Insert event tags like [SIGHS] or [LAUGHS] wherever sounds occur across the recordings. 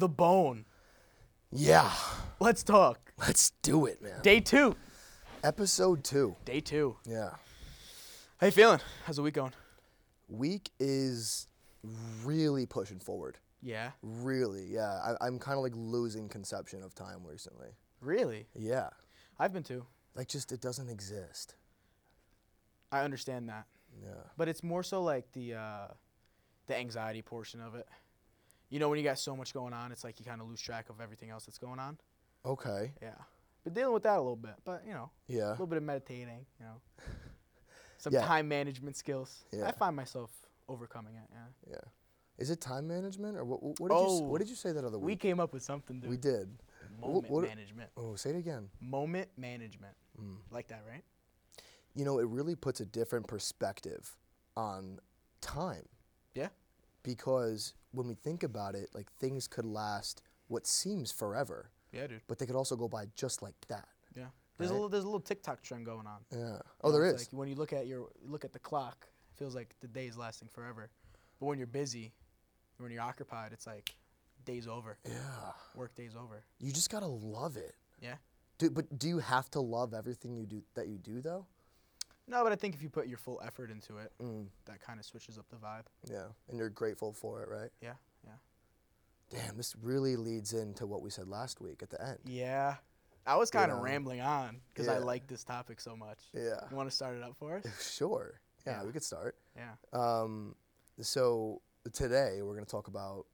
The Bone. Yeah. Let's talk. Let's do it, man. Day two. Episode two. Day two. Yeah. How you feeling? How's the week going? Week is really pushing forward. Yeah. Really, yeah. I, I'm kind of like losing conception of time recently. Really? Yeah. I've been too. Like, just it doesn't exist. I understand that, Yeah. but it's more so like the uh, the anxiety portion of it. You know, when you got so much going on, it's like you kind of lose track of everything else that's going on. Okay. Yeah. Been dealing with that a little bit, but you know, yeah, a little bit of meditating. You know, [LAUGHS] some Yeah. time management skills. Yeah. I find myself overcoming it. Yeah. Yeah. Is it time management or what? What did you? Oh, What did you say that other We came up with something, dude. We did. Moment what- management. Oh, say it again. Moment management. Mm. Like that, right? You know, it really puts a different perspective on time. Yeah. Because when we think about it, like things could last what seems forever, Yeah, dude. but they could also go by just like that. Yeah. There's a little there's a little TikTok trend going on. Yeah. You Oh, know, there is. Like when you look at your look at the clock, it feels like the day is lasting forever. But when you're busy, when you're occupied, it's like day's over. Yeah. Work day's over. You just gotta love it. Yeah. Do, but do you have to love everything you do that you do though? No, but I think if you put your full effort into it, Mm, that kind of switches up the vibe. yeah. And you're grateful for it, right? Yeah. Yeah. Damn, this really leads into what we said last week at the end. Yeah. I was kind of know. rambling on because I Yeah. like this topic so much. Yeah. You want to start it up for us? [LAUGHS] Sure. Yeah, Yeah. we could start. Yeah. Um, so today we're going to talk about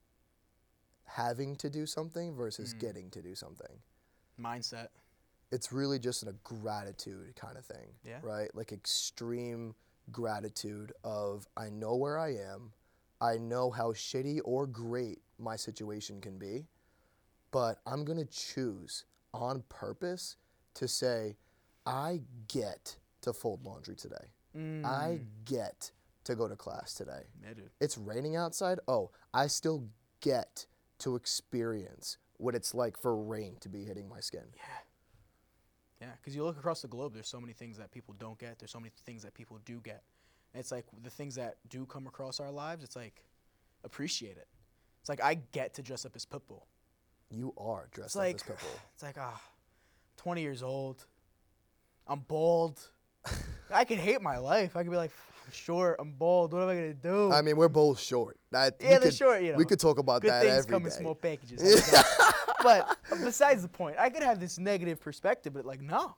having to do something versus Mm. getting to do something. Mindset. It's really just a gratitude kind of thing, Yeah. right? Like extreme gratitude of I know where I am, I know how shitty or great my situation can be, but I'm going to choose on purpose to say I get to fold laundry today. I Mm. get to go to class today. Yeah. It's raining outside. Oh, I still get to experience what it's like for rain to be hitting my skin. Yeah. Yeah, because you look across the globe, there's so many things that people don't get. There's so many things that people do get. And it's like the things that do come across our lives, it's like appreciate it. It's like I get to dress up as Pitbull. You are dressed It's up like as Pitbull. [SIGHS] it's like ah, 20 years old. I'm bald. I can hate my life. I can be like, I'm short. I'm bald. What am I gonna do? I mean, we're both short. That, Yeah, we they're could, short, you We could talk about Good that things every come in small packages. [LAUGHS] But [LAUGHS] besides the point, I could have this negative perspective, but like, no,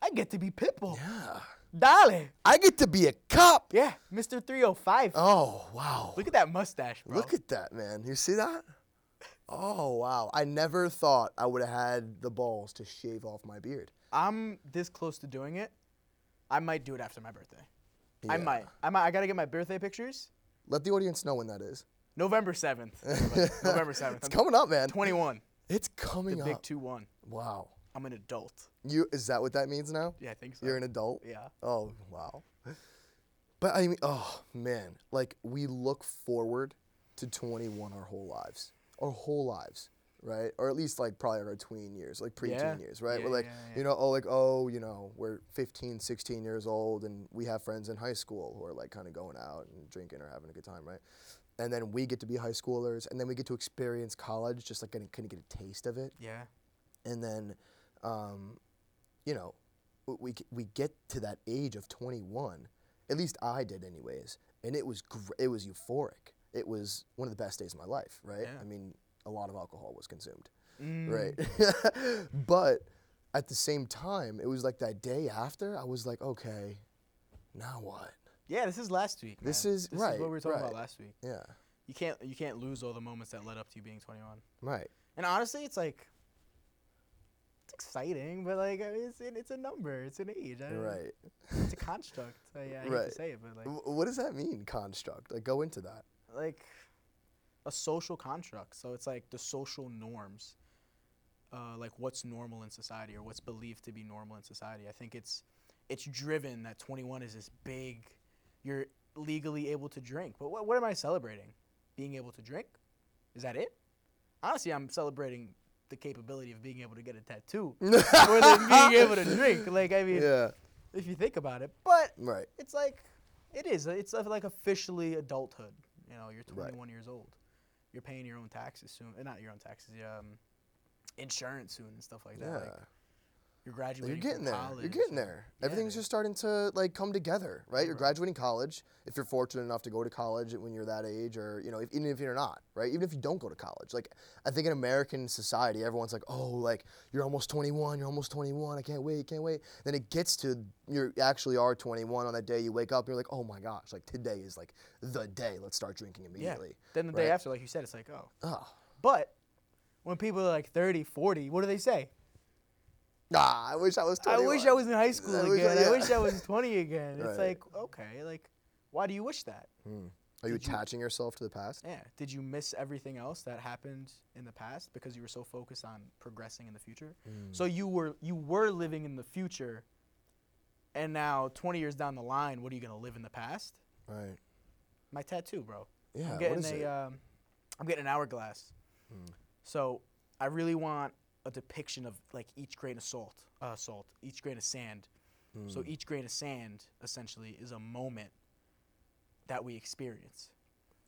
I get to be Pitbull. Yeah. Dale. I get to be a cop. Yeah, Mr. 305. Oh, wow. Look at that mustache, bro. Look at that, man. You see that? Oh, wow. I never thought I would have had the balls to shave off my beard. I'm this close to doing it. I might do it after my birthday. I might. I might. I gotta get my birthday pictures. Let the audience know when that is. November 7th. [LAUGHS] November 7th. It's I'm coming up, man. 21. It's coming The up. big 2 1. Wow. I'm an adult. You is that what that means now? Yeah, I think so. You're an adult? yeah. Oh, wow. But I mean, oh man, like we look forward to 21 our whole lives, our whole lives, right? Or at least like probably our tween years, like preteen Yeah. years, right? Yeah, we're like, yeah, you know, oh, like, oh, you know, we're 15, 16 years old and we have friends in high school who are like kind of going out and drinking or having a good time, right? And then we get to be high schoolers and then we get to experience college, just like getting kind of get a taste of it Yeah. and then um, you know we we get to that age of 21 at least i did anyways and it was gr- it was euphoric it was one of the best days of my life right i mean a lot of alcohol was consumed Mm. right [LAUGHS] but at the same time it was like that day after i was like okay now what Yeah, this is last week. This man. is- this right, Is what we were talking right. about last week. yeah You can't. You can't lose all the moments that led up to you being 21. right And honestly, it's like. It's exciting, but like I mean, it's it's a number. It's an age. I don't- right It's a construct. I, I hate to Right. say it, but like. W- what does that mean construct like go into that like a social construct. So it's like the social norms, uh, like what's normal in society or what's believed to be normal in society. I think it's it's driven that 21 is this big. You're legally able to drink, but what, what am I celebrating? Being able to drink? Is that it? Honestly, I'm celebrating the capability of being able to get a tattoo [LAUGHS] more than being able to drink. Like I mean, yeah if you think about it, but right it's like it is it's like officially adulthood you know you're Right. 21 years old you're paying your own taxes soon. Uh, not your own taxes, um, insurance soon and stuff like that. Yeah. Like, you're graduating. You're getting there. College, You're getting there. Yeah, Everything's man. just starting to like come together, right? You're Right. graduating college. If you're fortunate enough to go to college when you're that age, or you know, if, even if you're not, right? Even if you don't go to college, like I think in American society, everyone's like, oh, like you're almost 21, you're almost 21. I can't wait, can't wait. Then it gets to you actually are 21 on that day. You wake up, and you're like, oh my gosh, like today is like the day. Let's start drinking immediately. Yeah. Then the day after, like you said, it's like, oh. Oh. But when people are like 30, 40, what do they say? Ah, I wish I was 21. I wish I was in high school I wish I- again. I, yeah. wish I was 20 again. It's Right. like, okay, like, why do you wish that? Are you Did you- attaching yourself to the past? Yeah. Did you miss everything else that happened in the past because you were so focused on progressing in the future? Mm. So you were you were living in the future, and now 20 years down the line, what are you gonna live in the past? Right. My tattoo, bro. Yeah. I'm getting is a it? um, I'm getting an hourglass. Hmm. So I really want a depiction of like each grain of salt, uh, salt, each grain of sand. So Hmm. each grain of sand essentially is a moment that we experience.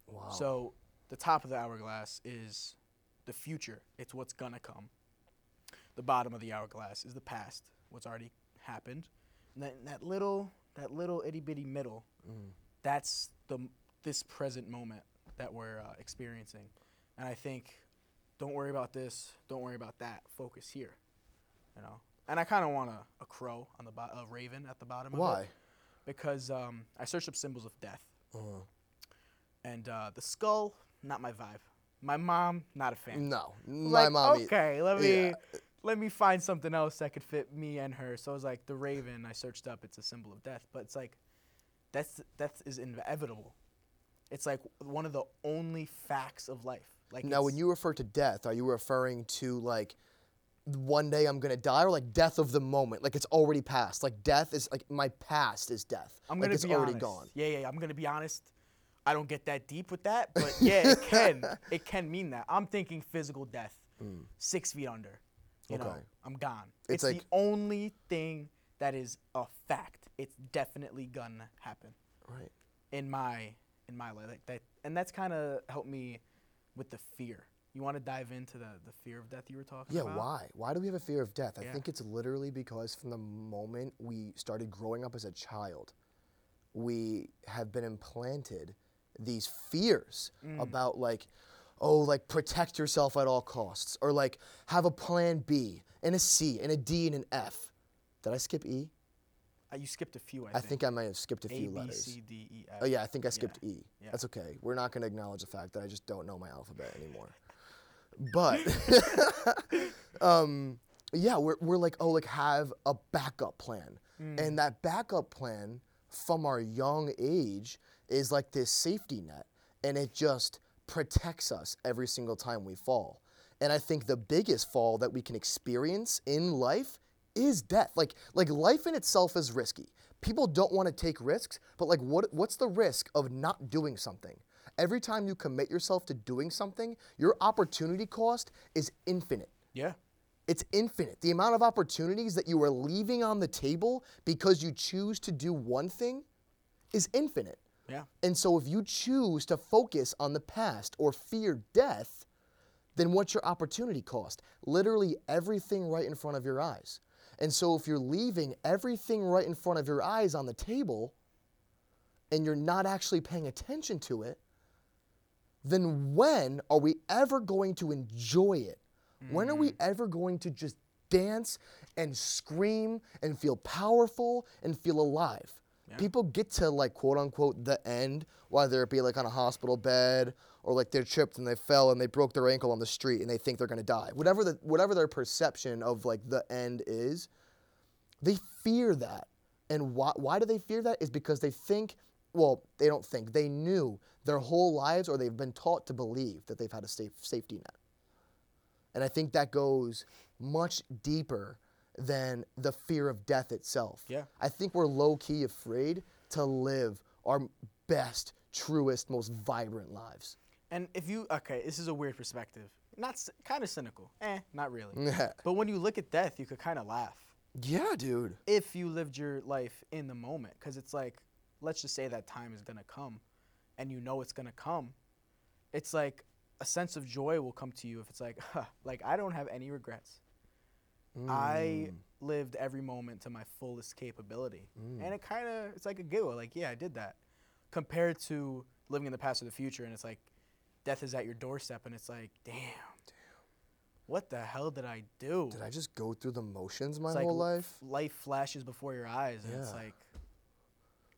wow. So the top of the hourglass is the future. It's what's gonna come. The bottom of the hourglass is the past, what's already happened. And that, that little that little itty bitty middle, Mm. that's the this present moment that we're uh, experiencing. And I think, don't worry about this, don't worry about that. Focus here, you know. And I kind of want a, a crow on the bo- a raven at the bottom. Of Why? it because um, I searched up symbols of death. Uh, And uh, the skull, not my vibe. My mom, not a fan. no, my mom. Okay, let me yeah. let me find something else that could fit me and her. So I was like, the raven. I searched up. It's a symbol of death, but it's like, that's death is inevitable. It's like one of the only facts of life. Like Now, when you refer to death, are you referring to like one day I'm gonna die, or like death of the moment, like it's already past? Like death is like my past is death. I'm gonna it's be already honest. gone. Yeah, yeah, yeah, I'm gonna be honest. I don't get that deep with that, but yeah, it [LAUGHS] can. It can mean that. I'm thinking physical death, six feet under. You know, Mm. I'm gone. It's It's, like- the only thing that is a fact. It's definitely gonna happen Right. in my in my life. Like that, and that's kind of helped me with the fear. You want to dive into the the fear of death you were talking Yeah. about? Yeah, why? Why do we have a fear of death? I Yeah. think it's literally because from the moment we started growing up as a child, we have been implanted these fears Mm. about like oh like protect yourself at all costs or like have a plan b and a c and a d and an f did i skip e you skipped a few. I, i think i might have skipped a A few B letters. C D E F. oh yeah i think i skipped e. Yeah. that's okay. We're not going to acknowledge the fact that i just don't know my alphabet anymore. [LAUGHS] But [LAUGHS] um yeah we're, we're like oh like have a backup plan. And that backup plan from our young age is like this safety net and it just protects us every single time we fall. And i think the biggest fall that we can experience in life is death like like life in itself is risky people don't want to take risks but like what what's the risk of not doing something every time you commit yourself to doing something your opportunity cost is infinite Yeah. it's infinite. The amount of opportunities that you are leaving on the table because you choose to do one thing is infinite. Yeah. And so if you choose to focus on the past or fear death, then what's your opportunity cost? Literally everything right in front of your eyes. And so if you're leaving everything right in front of your eyes on the table and you're not actually paying attention to it, then when are we ever going to enjoy it? When are we mm-hmm. ever going to just dance and scream and feel powerful and feel alive? People get to like quote unquote the end, whether it be like on a hospital bed or like they're tripped and they fell and they broke their ankle on the street and they think they're gonna die. Whatever the whatever their perception of like the end is, they fear that. And why, why do they fear that? Is because they think, well, they don't think, they knew their whole lives or they've been taught to believe that they've had a safe safety net. And I think that goes much deeper than the fear of death itself. Yeah. I think we're low key afraid to live our best, truest, most vibrant lives. And if you okay, this is a weird perspective. Not kind of cynical. Eh, not really. [LAUGHS] But when you look at death, you could kind of laugh Yeah, dude. if you lived your life in the moment, because it's like, let's just say that time is gonna come, and you know it's gonna come. It's like a sense of joy will come to you if it's like, [LAUGHS] huh, like I don't have any regrets. I Mm. lived every moment to my fullest capability. Mm. And it kind of, it's like a giggle. Like, yeah, I did that. Compared to living in the past or the future, and it's like, death is at your doorstep, and it's like, damn, what the hell did I do? Did I just go through the motions my It's whole l- life? Life flashes before your eyes, and it's like,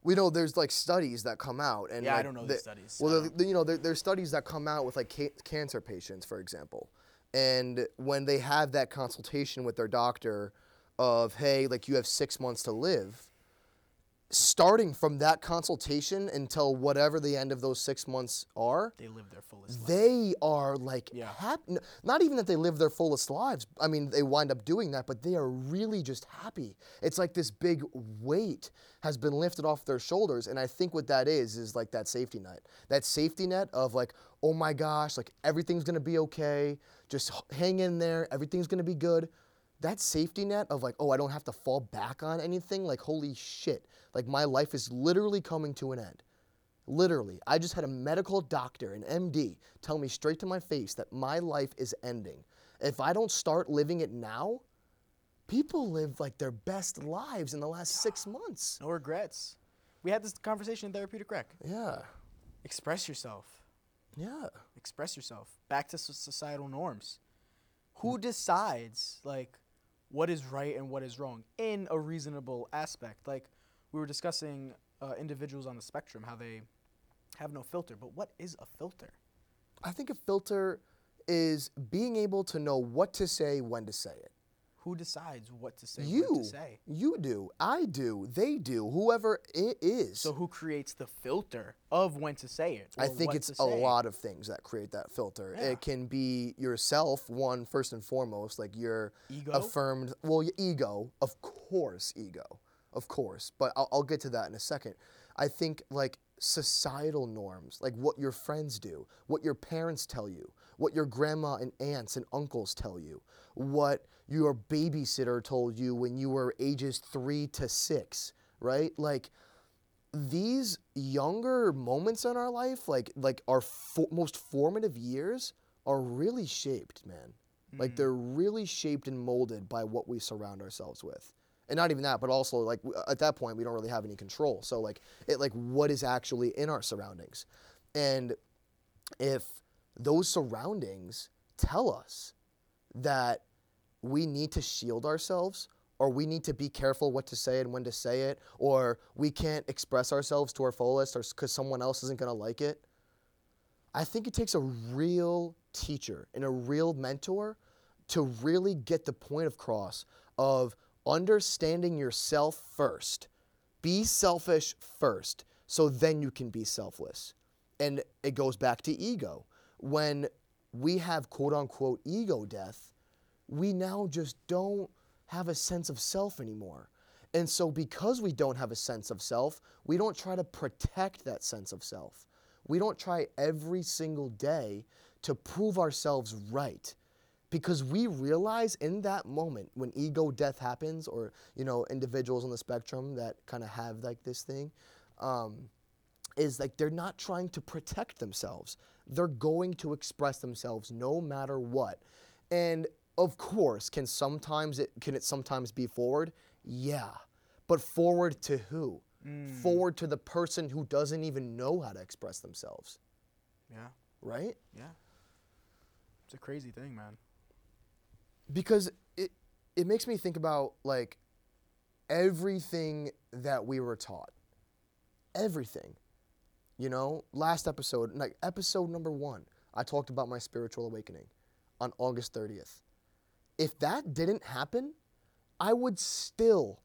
We know there's like studies that come out, and yeah, I don't know the- the studies. Well, there- don't- you know, there, there's studies that come out with like ca- cancer patients, for example, and when they have that consultation with their doctor of, hey, like you have six months to live, starting from that consultation until whatever the end of those six months are, they live their fullest they are like Yeah. happy. Not even that they live their fullest lives. I mean, they wind up doing that, but they are really just happy. It's like this big weight has been lifted off their shoulders, and I think what that is is like that safety net. That safety net of like, oh my gosh, like everything's gonna be okay. Just hang in there. Everything's gonna be good. That safety net of like, oh, I don't have to fall back on anything. Like, holy shit. Like my life is literally coming to an end. Literally, I just had a medical doctor, an MD, tell me straight to my face that my life is ending. If I don't start living it now, people live like their best lives in the last six months. no regrets. We had this conversation in Therapeutic Rec. Yeah, Express yourself. yeah. express yourself back to societal norms who decides like what is right and what is wrong in a reasonable aspect like we were discussing uh, individuals on the spectrum how they have no filter but what is a filter I think a filter is being able to know what to say when to say it. Who decides what to say you, what to say you do, I do, they do, whoever it is. so who creates the filter of when to say it I think it's a lot of things that create that filter. Yeah. It can be yourself, one first and foremost, like your Ego? affirmed. Well, your ego, of course, ego, of course. But I'll, I'll get to that in a second. I think like societal norms, like what your friends do, what your parents tell you, what your grandma and aunts and uncles tell you, what your babysitter told you when you were ages three to six, right? Like these younger moments in our life, like like our fo- most formative years, are really shaped, man. Like mm. they're really shaped and molded by what we surround ourselves with, and not even that, but also like at that point we don't really have any control. So like it like what is actually in our surroundings, and if those surroundings tell us that we need to shield ourselves or we need to be careful what to say and when to say it or we can't express ourselves to our fullest or because someone else isn't going to like it. I think it takes a real teacher and a real mentor to really get the point across of understanding yourself first. Be selfish first so then you can be selfless. And it goes back to ego when we have quote unquote ego death we now just don't have a sense of self anymore. And so, because we don't have a sense of self, we don't try to protect that sense of self. We don't try every single day to prove ourselves right. Because we realize in that moment when ego death happens, or you know, individuals on the spectrum that kind of have like this thing, um, is like they're not trying to protect themselves. They're going to express themselves no matter what. And of course, can sometimes it can it sometimes be forward? Yeah. But forward to who? Mm. Forward to the person who doesn't even know how to express themselves, yeah right? yeah it's a crazy thing man because it it makes me think about like everything that we were taught everything you know last episode like episode number 1 I talked about my spiritual awakening on August 30th if that didn't happen I would still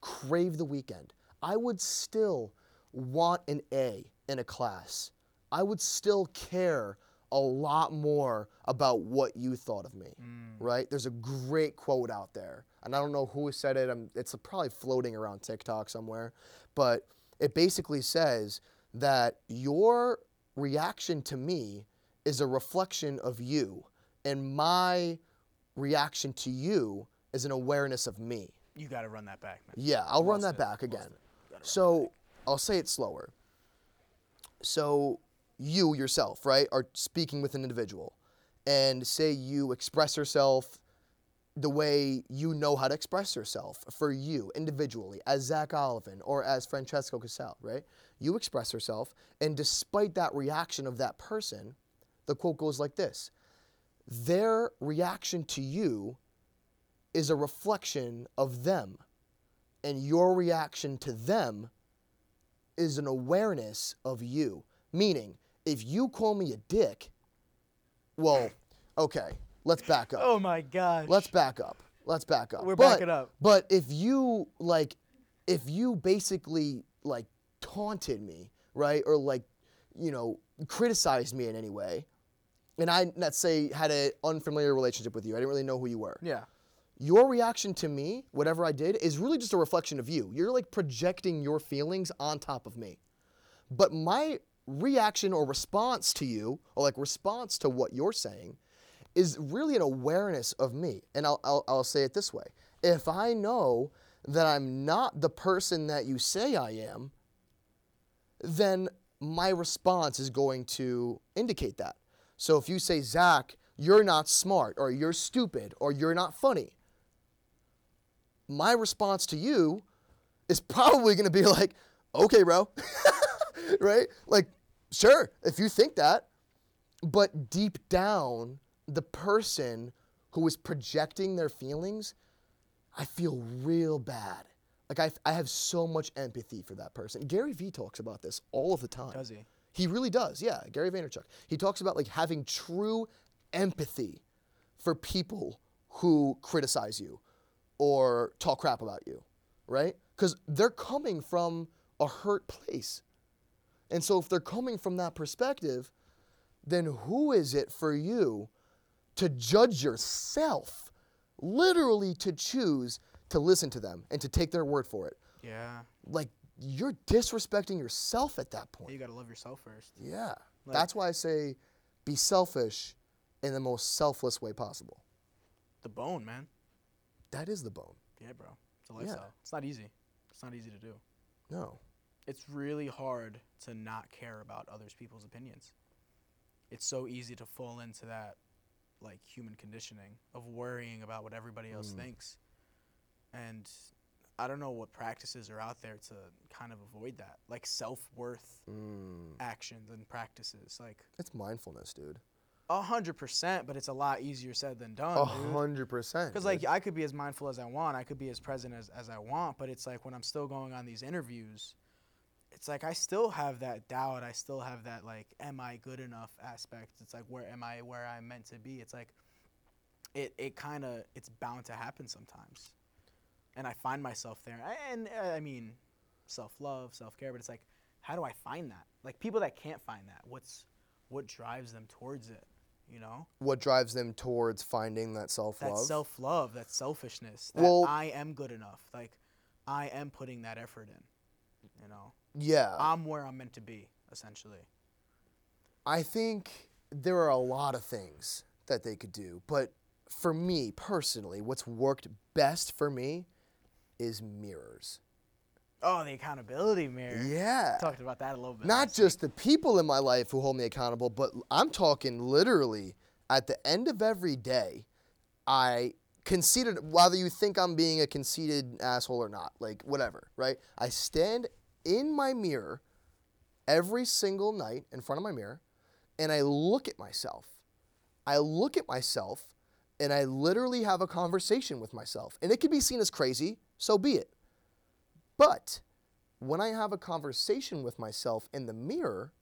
crave the weekend I would still want an A in a class I would still care a lot more about what you thought of me, mm. right? There's a great quote out there, and I don't know who said it. i it's probably floating around TikTok somewhere, but it basically says that your reaction to me is a reflection of you, and my reaction to you is an awareness of me. you got to run that back man Yeah, I'll run that it, back again. So I'll say it slower. So you yourself, right, are speaking with an individual, and say you express yourself the way you know how to express yourself for you individually, as Zach Olivan or as Francesco Casal, right? You express yourself, and despite that reaction of that person, the quote goes like this Their reaction to you is a reflection of them, and your reaction to them is an awareness of you. Meaning, if you call me a dick, well, okay, let's back up. Oh my gosh. Let's back up. Let's back up. We're But- backing up. But if you like, if you basically like taunted me, right, or like, you know, criticized me in any way, and I let's say had an unfamiliar relationship with you, I didn't really know who you were. Yeah. Your reaction to me, whatever I did, is really just a reflection of you. You're like projecting your feelings on top of me. But my reaction or response to you, or like response to what you're saying, is really an awareness of me. And I'll, I'll, I'll say it this way if I know that I'm not the person that you say I am, then my response is going to indicate that. So if you say, Zach, you're not smart, or you're stupid, or you're not funny, my response to you is probably going to be like, okay, bro. [LAUGHS] right? Like, sure, if you think that. But deep down, the person who is projecting their feelings, I feel real bad. Like, I, I have so much empathy for that person. Gary Vee talks about this all of the time. Does he? He really does. Yeah, Gary Vaynerchuk. He talks about like having true empathy for people who criticize you or talk crap about you, right? Cuz they're coming from a hurt place. And so if they're coming from that perspective, then who is it for you to judge yourself? Literally to choose to listen to them and to take their word for it. Yeah. Like you're disrespecting yourself at that point. You gotta love yourself first. Yeah. Like- That's why I say be selfish in the most selfless way possible. The bone, man. That is the bone. Yeah, bro. It's a lifestyle. It's not easy. It's not easy to do. No. It's really hard to not care about others people's opinions. It's so easy to fall into that like human conditioning of worrying about what everybody else Mm. thinks. And I don't know what practices are out there to kind of avoid that. Like self-worth Mm. actions and practices. Like It's mindfulness, dude. a hundred percent, but it's a lot easier said than done. A hundred percent. Because like I could be as mindful as I want, I could be as present as, as I want, but it's like when I'm still going on these interviews, it's like I still have that doubt. I still have that like, am I good enough aspect. It's like where am I where I'm meant to be? It's like it it kind of it's bound to happen sometimes, and I find myself there. And uh, I mean, self love, self care, but it's like, how do I find that? Like people that can't find that, what's what drives them towards it? You know? what drives them towards finding that self love? that self love, that selfishness, that Well- I am good enough. Like I am putting that effort in. You know, yeah. I'm where I'm meant to be, essentially. I think there are a lot of things that they could do, but for me personally, what's worked best for me is mirrors. Oh, the accountability mirror. Yeah. Talked about that a little bit. Not just the people in my life who hold me accountable, but I'm talking literally at the end of every day, I conceited, whether you think I'm being a conceited asshole or not, like whatever, right? I stand in my mirror every single night in front of my mirror and I look at myself. I look at myself and I literally have a conversation with myself. And it could be seen as crazy, so be it. But when I have a conversation with myself in the mirror,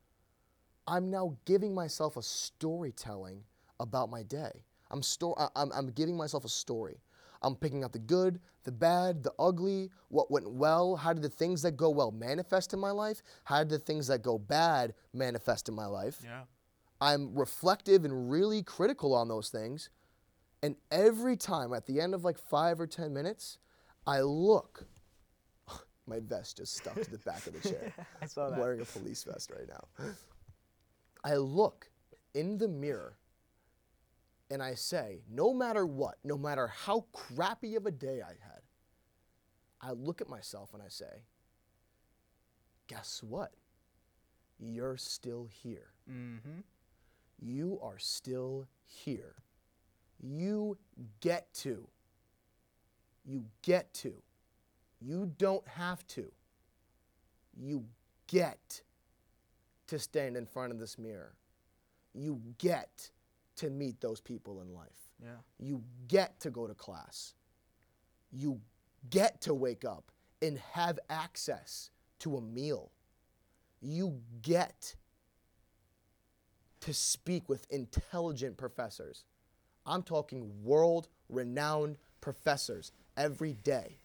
I'm now giving myself a storytelling about my day. I'm, sto- I'm, I'm giving myself a story. I'm picking out the good, the bad, the ugly, what went well, how did the things that go well manifest in my life, how did the things that go bad manifest in my life. Yeah. I'm reflective and really critical on those things. And every time at the end of like five or 10 minutes, I look. [LAUGHS] My vest just stuck to the back of the chair. [LAUGHS] I saw I'm that. wearing a police vest right now. I look in the mirror and I say, no matter what, no matter how crappy of a day I had, I look at myself and I say, guess what? you're still here. Mm-hmm. You are still here. You get to. You get to. You don't have to. You get to stand in front of this mirror. You get to meet those people in life. Yeah. You get to go to class. You get to wake up and have access to a meal. You get to speak with intelligent professors. I'm talking world renowned professors every day.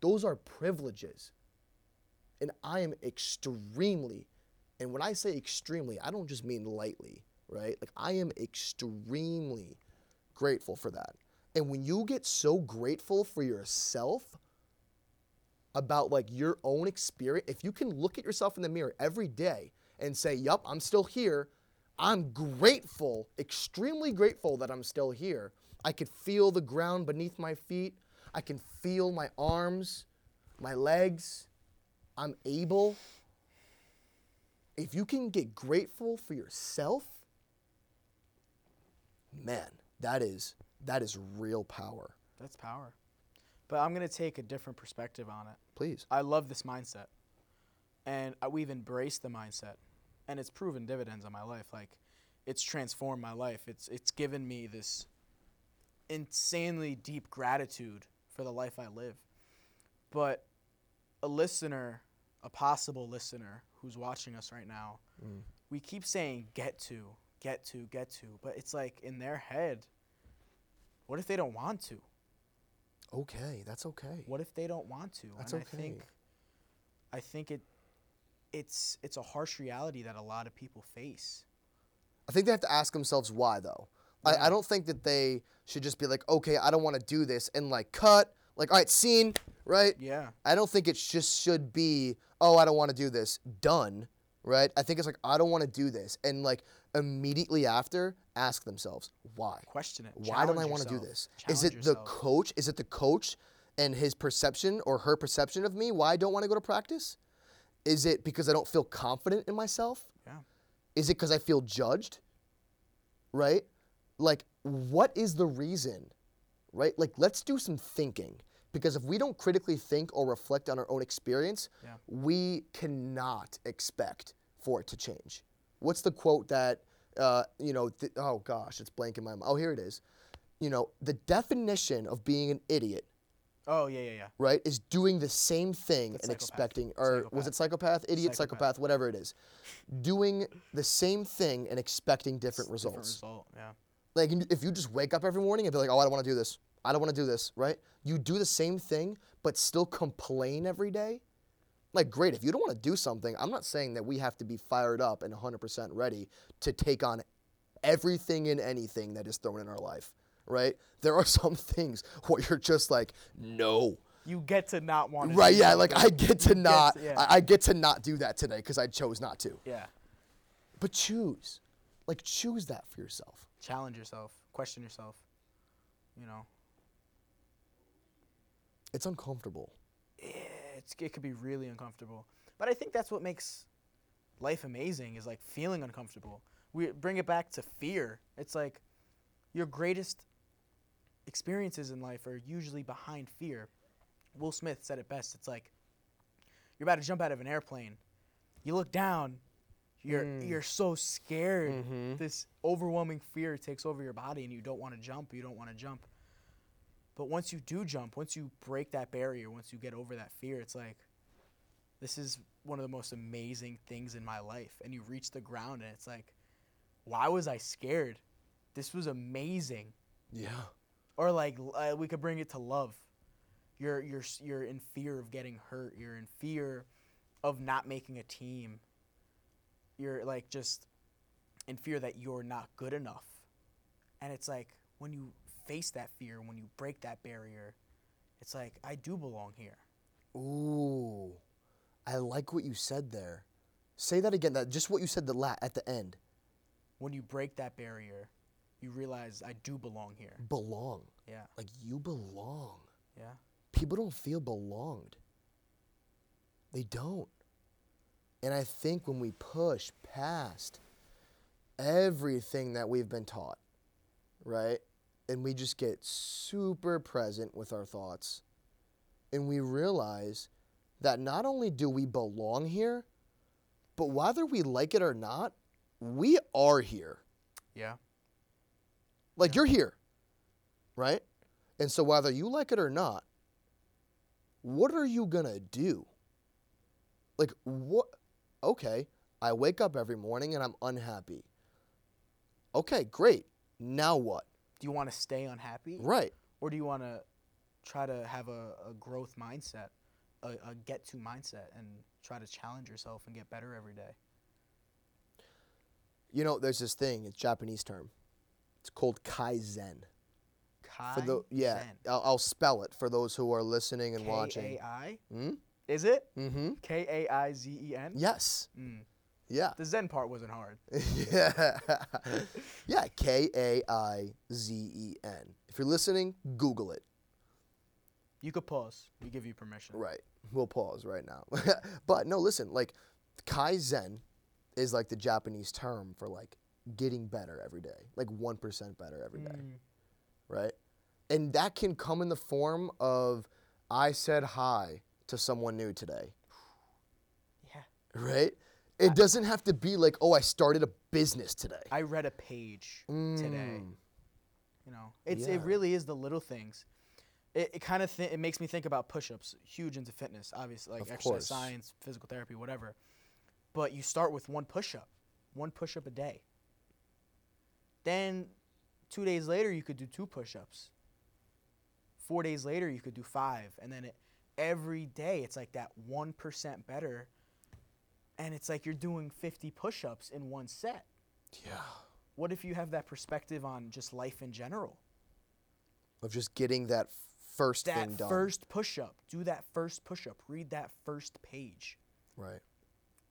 Those are privileges. And I am extremely, and when I say extremely, I don't just mean lightly, right? Like, I am extremely grateful for that. And when you get so grateful for yourself about like your own experience, if you can look at yourself in the mirror every day and say, Yup, I'm still here. I'm grateful, extremely grateful that I'm still here. I could feel the ground beneath my feet. I can feel my arms, my legs. I'm able. If you can get grateful for yourself, man, that is that is real power. That's power. But I'm gonna take a different perspective on it. Please. I love this mindset, and we've embraced the mindset, and it's proven dividends on my life. Like, it's transformed my life. It's it's given me this insanely deep gratitude for the life I live. But a listener, a possible listener who's watching us right now, Mm. we keep saying get to, get to, get to, but it's like in their head. What if they don't want to? Okay, that's okay. What if they don't want to? That's and okay. I think I think it it's it's a harsh reality that a lot of people face. I think they have to ask themselves why though. I, I don't think that they should just be like, okay, I don't want to do this and like cut, like, all right, scene, right? Yeah. I don't think it just should be, oh, I don't want to do this, done, right? I think it's like, I don't want to do this. And like immediately after, ask themselves, why? Question it. Why don't I want to do yourself. this? Is Challenge it the yourself. coach? Is it the coach and his perception or her perception of me why I don't want to go to practice? Is it because I don't feel confident in myself? Yeah. Is it because I feel judged? Right? Like, what is the reason? Right? Like, let's do some thinking. Because if we don't critically think or reflect on our own experience, Yeah. we cannot expect for it to change. What's the quote that, uh, you know, th- oh gosh, it's blank in my mind. Oh, here it is. You know, the definition of being an idiot, Oh yeah, yeah, yeah. right, is doing the same thing and psychopath. expecting, or was it psychopath, idiot, Psychopath. psychopath, whatever it is, doing the same thing and expecting different Different results. result. Yeah. Like if you just wake up every morning and be like, oh, I don't want to do this. I don't want to do this, right? You do the same thing, but still complain every day. Like, great. If you don't want to do something, I'm not saying that we have to be fired up and 100% ready to take on everything and anything that is thrown in our life, right? There are [LAUGHS] some things where you're just like, no. You get to not want to. Right, yeah, like I get to You get not, yeah. I, I get to not do that today because I chose not to. yeah. But choose, like choose that for yourself. Challenge yourself. Question yourself. You know, It's uncomfortable. it's it could be really uncomfortable, but I think that's what makes life amazing. Is like feeling uncomfortable. We bring it back to fear. It's like your greatest experiences in life are usually behind fear. Will Smith said it best. It's like you're about to jump out of an airplane. You look down. You're Mm. you're so scared. Mhm. This overwhelming fear takes over your body, and you don't want to jump. You don't want to jump. But once you do jump, once you break that barrier, once you get over that fear, it's like this is one of the most amazing things in my life. And you reach the ground, and it's like, why was I scared? This was amazing Yeah. or like uh, we could bring it to love you're you're you're in fear of getting hurt you're in fear of not making a team you're like just in fear that you're not good enough and it's like when you face that fear when you break that barrier it's like i do belong here Ooh, I like what you said there. Say that again. That just what you said the la- at the end. when you break that barrier you realize i do belong here Belong. yeah Like you belong. yeah People don't feel belonged. They don't. And I think when we push past everything that we've been taught, right? And we just get super present with our thoughts, and we realize that not only do we belong here, but whether we like it or not, we are here. Yeah. Like you're here, right? And so whether you like it or not, what are you going to do? Like what okay, I wake up every morning and I'm unhappy. Okay, great. Now what? Do you want to stay unhappy? Right. Or do you want to try to have a, a growth mindset, a, a get to mindset, and try to challenge yourself and get better every day? You know, there's this thing, it's a Japanese term. It's called kaizen. Kai For the yeah, I'll, I'll spell it for those who are listening and watching. K A I? Hmm? Is it? Mm-hmm. K A I Z E N? Yes. Mm. Yeah. The Zen part wasn't hard. [LAUGHS] yeah. yeah, K A I Z E N. If you're listening, Google it. You could pause. We give you permission. Right. We'll pause right now. [LAUGHS] but no, listen, like Kaizen is like the Japanese term for like getting better every day, like 1% better every day, Mm. right? And that can come in the form of I said hi to someone new today, [SIGHS] Yeah. right? It doesn't have to be like, oh, I started a business today. I read a page today. Mm. You know, it's Yeah. it really is the little things. It, it kind of th- it makes me think about push-ups. Huge into fitness, obviously, like Of exercise course. science, physical therapy, whatever. But you start with one push-up, one push-up a day. Then, two days later, you could do two push-ups. Four days later, you could do five, and then it, every day, it's like that one percent better. And it's like you're doing 50 push-ups in one set. Yeah. What if you have that perspective on just life in general? Of just getting that first That thing done. first push up, do that first push up, read that first page, right.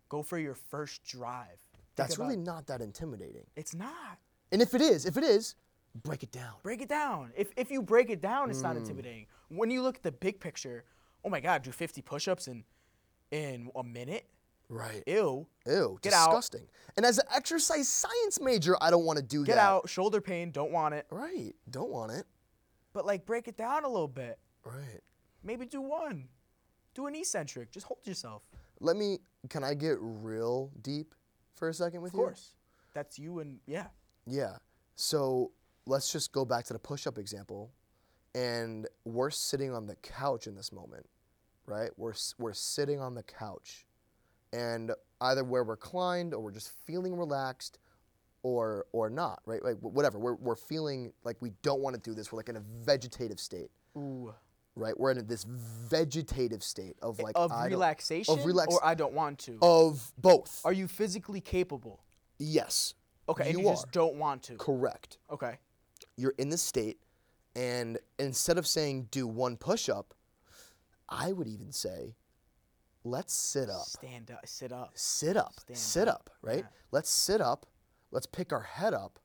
go for your first drive. Think That's about- really not that intimidating. it's not. And if it is, if it is, break it down. Break it down. If, if you break it down, it's Mm. not intimidating. When you look at the big picture, oh my God, do 50 push ups in, in a minute? Right. Ew. Ew, Get out. disgusting. And as an exercise science major, I don't want to do Get that. out. Shoulder pain, don't want it. Right. Don't want it. But like break it down a little bit. Right. Maybe do one. Do an eccentric. Just hold yourself. Let me can I get real deep for a second with you? Of you? course. That's you and yeah. Yeah. So let's just go back to the push up example. And we're sitting on the couch in this moment, right? We're, we're sitting on the couch. And either where we're reclined or we're just feeling relaxed or, or not, right? Like whatever. We're, we're feeling like we don't want to do this. We're like in a vegetative state, Ooh. right? We're in this vegetative state of like of I relaxation relax- or I don't want to. of both. Are you physically capable? yes. Okay, and You you just don't want to. Correct. Okay. you're in this state, and instead of saying do one push up, I would even say, let's sit up. Stand up, sit up. Sit up. Stand sit up. up, right? Yeah. Let's sit up. Let's pick our head up.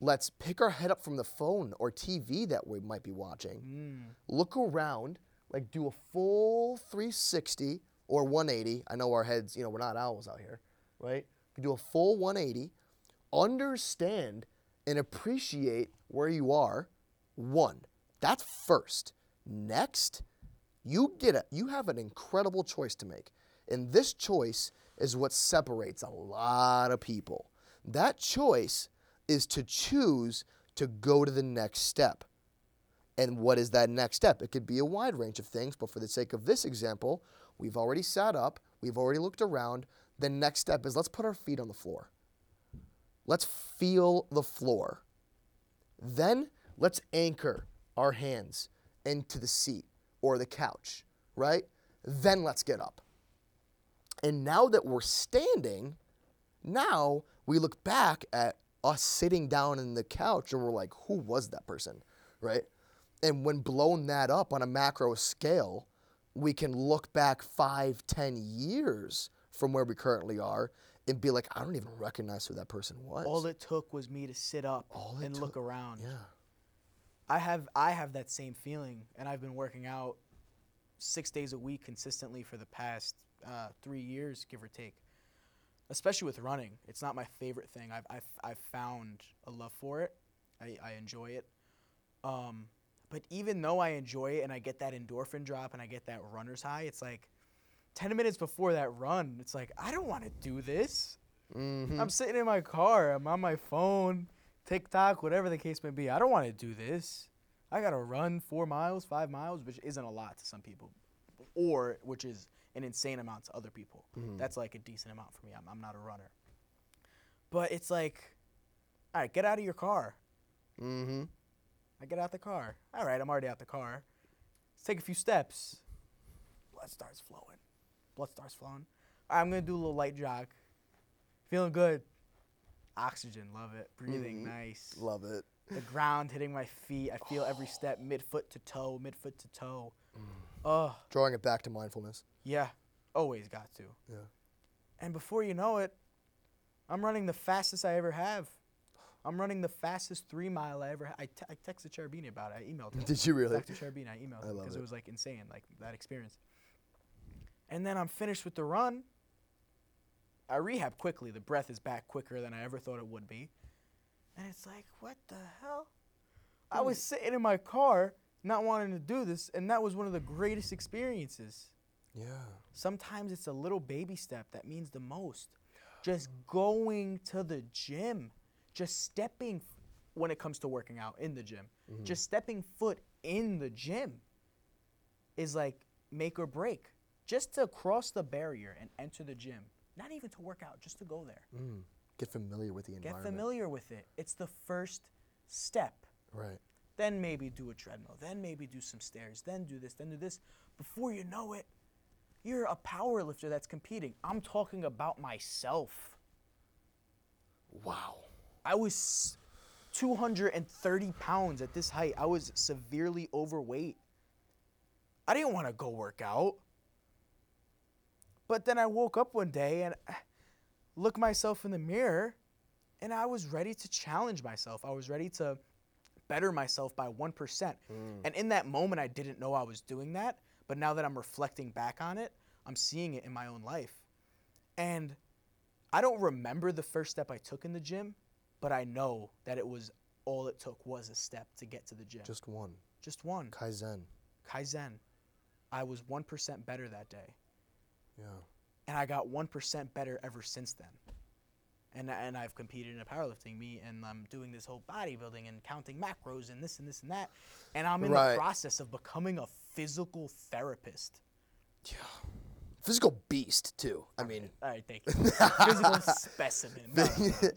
Let's pick our head up from the phone or TV that we might be watching. Mm. Look around, like do a full 360 or 180. I know our heads, you know, we're not owls out here, right? You do a full 180. Understand and appreciate where you are. One, that's first. Next, you get a, you have an incredible choice to make. And this choice is what separates a lot of people. That choice is to choose to go to the next step. And what is that next step? It could be a wide range of things, but for the sake of this example, we've already sat up, we've already looked around. The next step is let's put our feet on the floor. Let's feel the floor. Then let's anchor our hands into the seat or the couch, right? Then let's get up. And now that we're standing, now we look back at us sitting down in the couch and we're like, who was that person, right? And when blown that up on a macro scale, we can look back five, ten years from where we currently are and be like, I don't even recognize who that person was. All it took was me to sit up All and look around. yeah. I have I have that same feeling, and I've been working out six days a week consistently for the past uh, three years, give or take. Especially with running, it's not my favorite thing. I've I've, I've found a love for it. I, I enjoy it. Um, but even though I enjoy it and I get that endorphin drop and I get that runner's high, it's like 10 minutes before that run, it's like, I don't want to do this. Mm-hmm. I'm sitting in my car, I'm on my phone, TikTok, whatever the case may be. I don't want to do this. I got to run four miles, five miles, which isn't a lot to some people, or which is an insane amount to other people. That's like a decent amount for me. I'm, I'm not a runner. But it's like, all right, get out of your car. Mm-hmm. I get out the car. All right, I'm already out the car. Let's take a few steps. Blood starts flowing. Blood starts flowing. All right, I'm gonna do a little light jog. Feeling good. Oxygen, love it. Breathing, Mhm. nice. Love it. The ground hitting my feet. I feel every [SIGHS] step, mid foot to toe, mid foot to toe. Oh, Drawing it back to mindfulness. yeah. Always got to. Yeah. And before you know it, I'm running the fastest I ever have. I'm running the fastest three mile I ever. Ha- I, te- I texted Cherubini about it. I emailed [LAUGHS] him. Did you really? Dr. Cherubini, I emailed I him because it. it. was like insane, like that experience. And then I'm finished with the run. I rehab quickly. The breath is back quicker than I ever thought it would be. And it's like, what the hell? I was sitting in my car not wanting to do this, and that was one of the greatest experiences. Yeah. Sometimes it's a little baby step that means the most. Just going to the gym, just stepping when it comes to working out in the gym, mm-hmm. just stepping foot in the gym is like make or break. Just to cross the barrier and enter the gym, not even to work out, just to go there. Mm. Get familiar with the environment. Get familiar with it. It's the first step. Right. Then maybe do a treadmill. Then maybe do some stairs. Then do this. Then do this. Before you know it, you're a power lifter that's competing. I'm talking about myself. Wow. I was 230 pounds at this height. I was severely overweight. I didn't want to go work out. But then I woke up one day and I looked myself in the mirror and I was ready to challenge myself. I was ready to better myself by 1%. Mm. And in that moment, I didn't know I was doing that. But now that I'm reflecting back on it, I'm seeing it in my own life. And I don't remember the first step I took in the gym, but I know that it was all it took was a step to get to the gym. Just one. Just one. Kaizen. Kaizen. I was 1% better that day. Yeah. And I got 1% better ever since then. And, and I've competed in a powerlifting meet and I'm doing this whole bodybuilding and counting macros and this and this and that. And I'm in Right. the process of becoming a physical therapist. Yeah. Physical beast too. I mean. All right, thank you. physical specimen. No, [LAUGHS] no, no.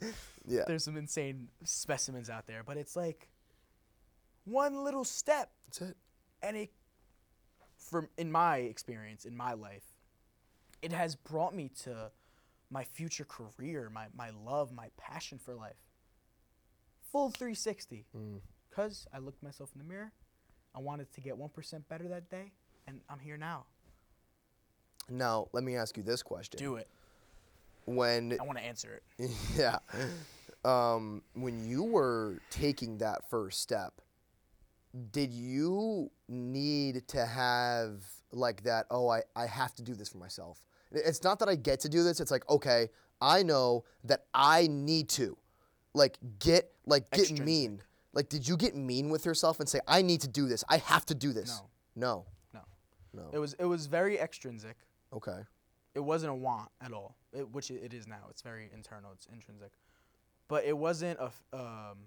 yeah. There's some insane specimens out there, but it's like one little step That's it. and it from in my experience in my life it has brought me to my future career my, my love my passion for life full 360 Mm. because i looked myself in the mirror i wanted to get 1% better that day and i'm here now Now let me ask you this question. do it When i want to answer it [LAUGHS] yeah. Um, when you were taking that first step, did you need to have like that, oh, I, I have to do this for myself? It's not that I get to do this, it's like, okay, I know that I need to. Like get like get Extrinsic. mean. Like did you get mean with yourself and say, I need to do this. I have to do this? No. no No. it was it was very extrinsic Okay. it wasn't a want at all, it, which it, is now. It's very internal. It's intrinsic, but it wasn't a um,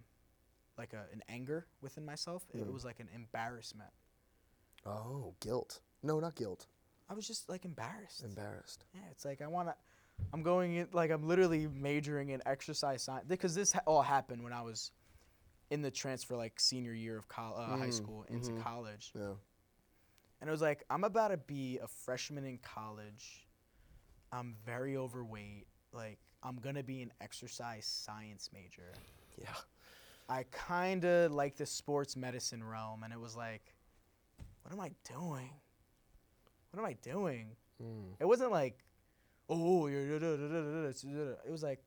like a, an anger within myself. It, Mm. was like an embarrassment. Oh, guilt. No, not guilt. I was just like embarrassed. Embarrassed. yeah, it's like I wanna. I'm going in like I'm literally majoring in exercise science because this ha- all happened when I was in the transfer like senior year of col- uh, high Mm, school into mhm. college. Yeah. And it was like, I'm about to be a freshman in college. I'm very overweight. Like, I'm going to be an exercise science major. Yeah. I kind of like the sports medicine realm. And it was like, what am I doing? What am I doing? Mm. It wasn't like, oh, you're. da- da- da- da- da- da- da- da." It was like,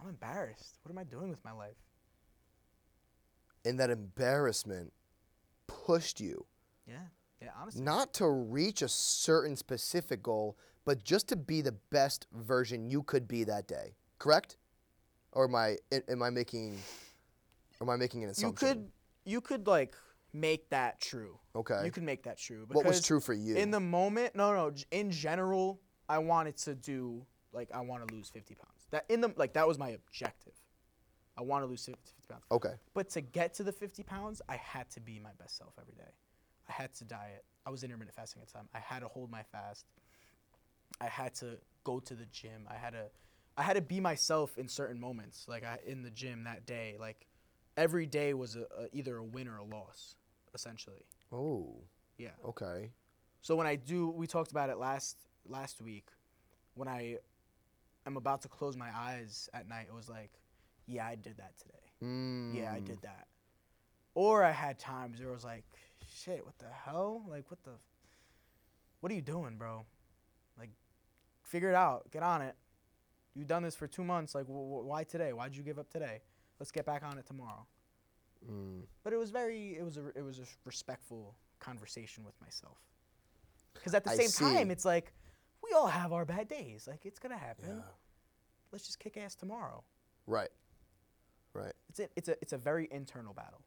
I'm embarrassed. What am I doing with my life? and that embarrassment pushed you Yeah. Yeah, honestly. not to reach a certain specific goal, but just to be the best version you could be that day. Correct? Or am I am I making am I making an assumption? you could you could like make that true. Okay. You can make that true. what was true for you? In the moment, no, no. In general, I wanted to do like I want to lose 50 pounds. That in the like that was my objective. I want to lose 50 pounds. okay. But to get to the 50 pounds, I had to be my best self every day. I had to diet. I was intermittent fasting at the time. I had to hold my fast. I had to go to the gym. I had to, I had to be myself in certain moments. Like I in the gym that day. Like every day was a, a, either a win or a loss, essentially. Oh, Yeah. okay. So when I do, we talked about it last last week. When I am about to close my eyes at night, it was like, yeah, I did that today. Mm. Yeah, I did that. Or I had times where it was like, shit, what the hell? Like, what the, what are you doing, bro? Like, figure it out. Get on it. You've done this for two months. Like, wh- wh- why today? Why'd you give up today? Let's get back on it tomorrow. Mm. But it was very, it was a, it was a respectful conversation with myself. Because at the I same time, it's like, we all have our bad days. Like, it's gonna happen. Yeah. Let's just kick ass tomorrow. Right. Right. It's a, it's a, it's a very internal battle.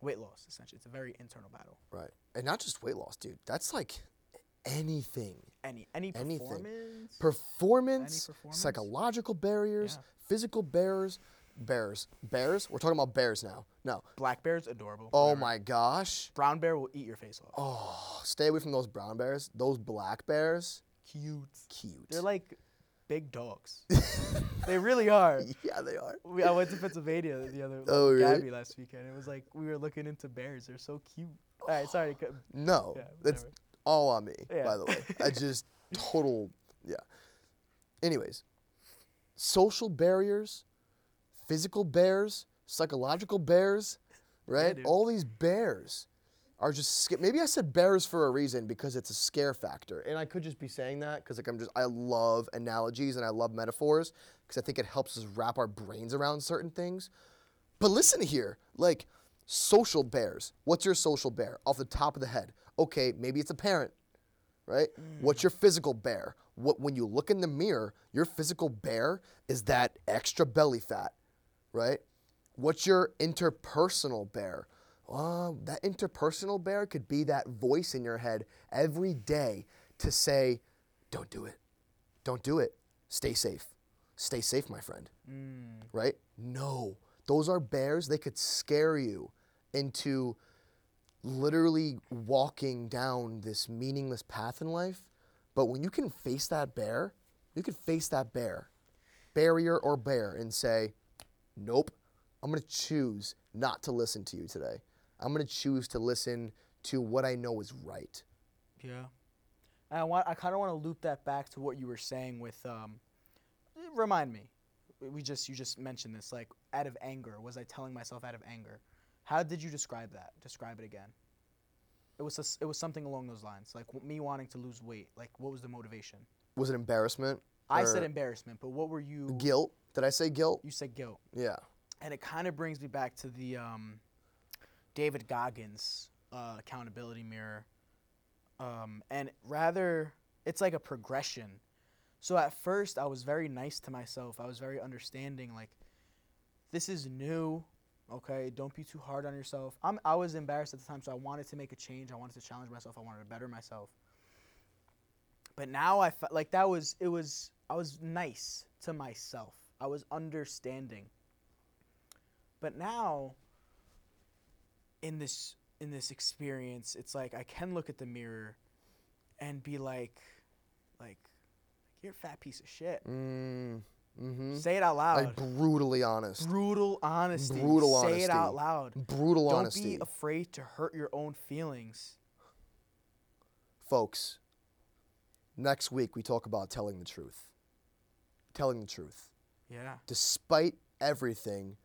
Weight loss, essentially. It's a very internal battle. Right. And not just weight loss, dude. That's like anything. Any any Anything. performance. Performance, performance? psychological barriers, Yeah. physical barriers, bears. Bears? We're talking about bears now. No. Black bear's adorable. Oh whatever. my gosh. Brown bear will eat your face off. Oh, stay away from those brown bears. Those black bears, Cute. cute. They're like big dogs. [LAUGHS] they really are. yeah, they are. We, I went to Pennsylvania the other Oh, with really? Gabby last weekend. It was like we were looking into bears. They're so cute. All right, sorry. No, Yeah, that's whatever. all on me. Yeah. By the way, [LAUGHS] I just total yeah. Anyways, social barriers, physical bears, psychological bears, right? dude. all these bears are just sca- maybe I said bears for a reason because it's a scare factor, and I could just be saying that because like I'm just I love analogies and I love metaphors because I think it helps us wrap our brains around certain things. But listen here, like social bears. What's your social bear off the top of the head? Okay, maybe it's a parent, right? What's your mm. physical bear? What when you look in the mirror, your physical bear is that extra belly fat, right? What's your interpersonal bear? Uh, that interpersonal bear could be that voice in your head every day to say, "Don't do it, don't do it. Stay safe, stay safe, my friend." Mm, right? No. Those are bears. They could scare you into literally walking down this meaningless path in life. But when you can face that bear, you can face that bear, barrier or bear, and say, Nope, I'm going to choose not to listen to you today. I'm going to choose to listen to what I know is right. yeah. And I want. I kind of want to loop that back to what you were saying with. Um, remind me. We- just you just mentioned this like out of anger. Was I telling myself out of anger? How did you describe that? Describe it again. It was a it was something along those lines, like me wanting to lose weight. Like what was the motivation? Was it embarrassment? I said embarrassment, but what were you? guilt. Did I say guilt? You said guilt. Yeah. and it kind of brings me back to the um, David Goggins uh, accountability mirror, um, and rather it's like a progression. So at first I was very nice to myself. I was very understanding. Like this is new. Okay, don't be too hard on yourself. I'm, I was embarrassed at the time, so I wanted to make a change. I wanted to challenge myself. I wanted to better myself. But now I felt like that was it was I was nice to myself. I was understanding. But now in this in this experience, it's like I can look at the mirror and be like like you're a fat piece of shit. Mm, mm-hmm. Say it out loud. Like brutally honest. Brutal honesty. Brutal honesty. Say it out loud. Brutal Don't honesty. be afraid to hurt your own feelings. Folks, next week we talk about telling the truth. Telling the truth. Yeah. Despite everything,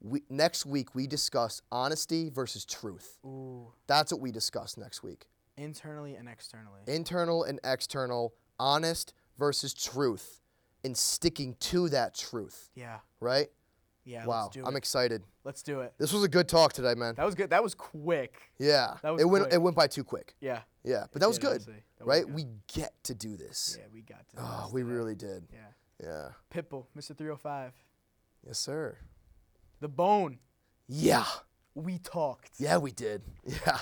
we, next week we discuss honesty versus truth. Ooh. That's what we discuss next week. Internally and externally. Internal and external, honest versus truth, and sticking to that truth. Yeah. Right? Yeah. Wow. I'm excited. Let's do it. This was a good talk today, man. That was good. That was quick. Yeah. That was it went quick. it went by too quick. Yeah. Yeah. But it that was did, good. That right? Was good. We get to do this. Yeah, we got to. oh, we today. really did. Yeah. Yeah. Pitbull, Mr. 305. Yes, sir. The Bone. Yeah. We talked. Yeah, we did. [LAUGHS] Yeah.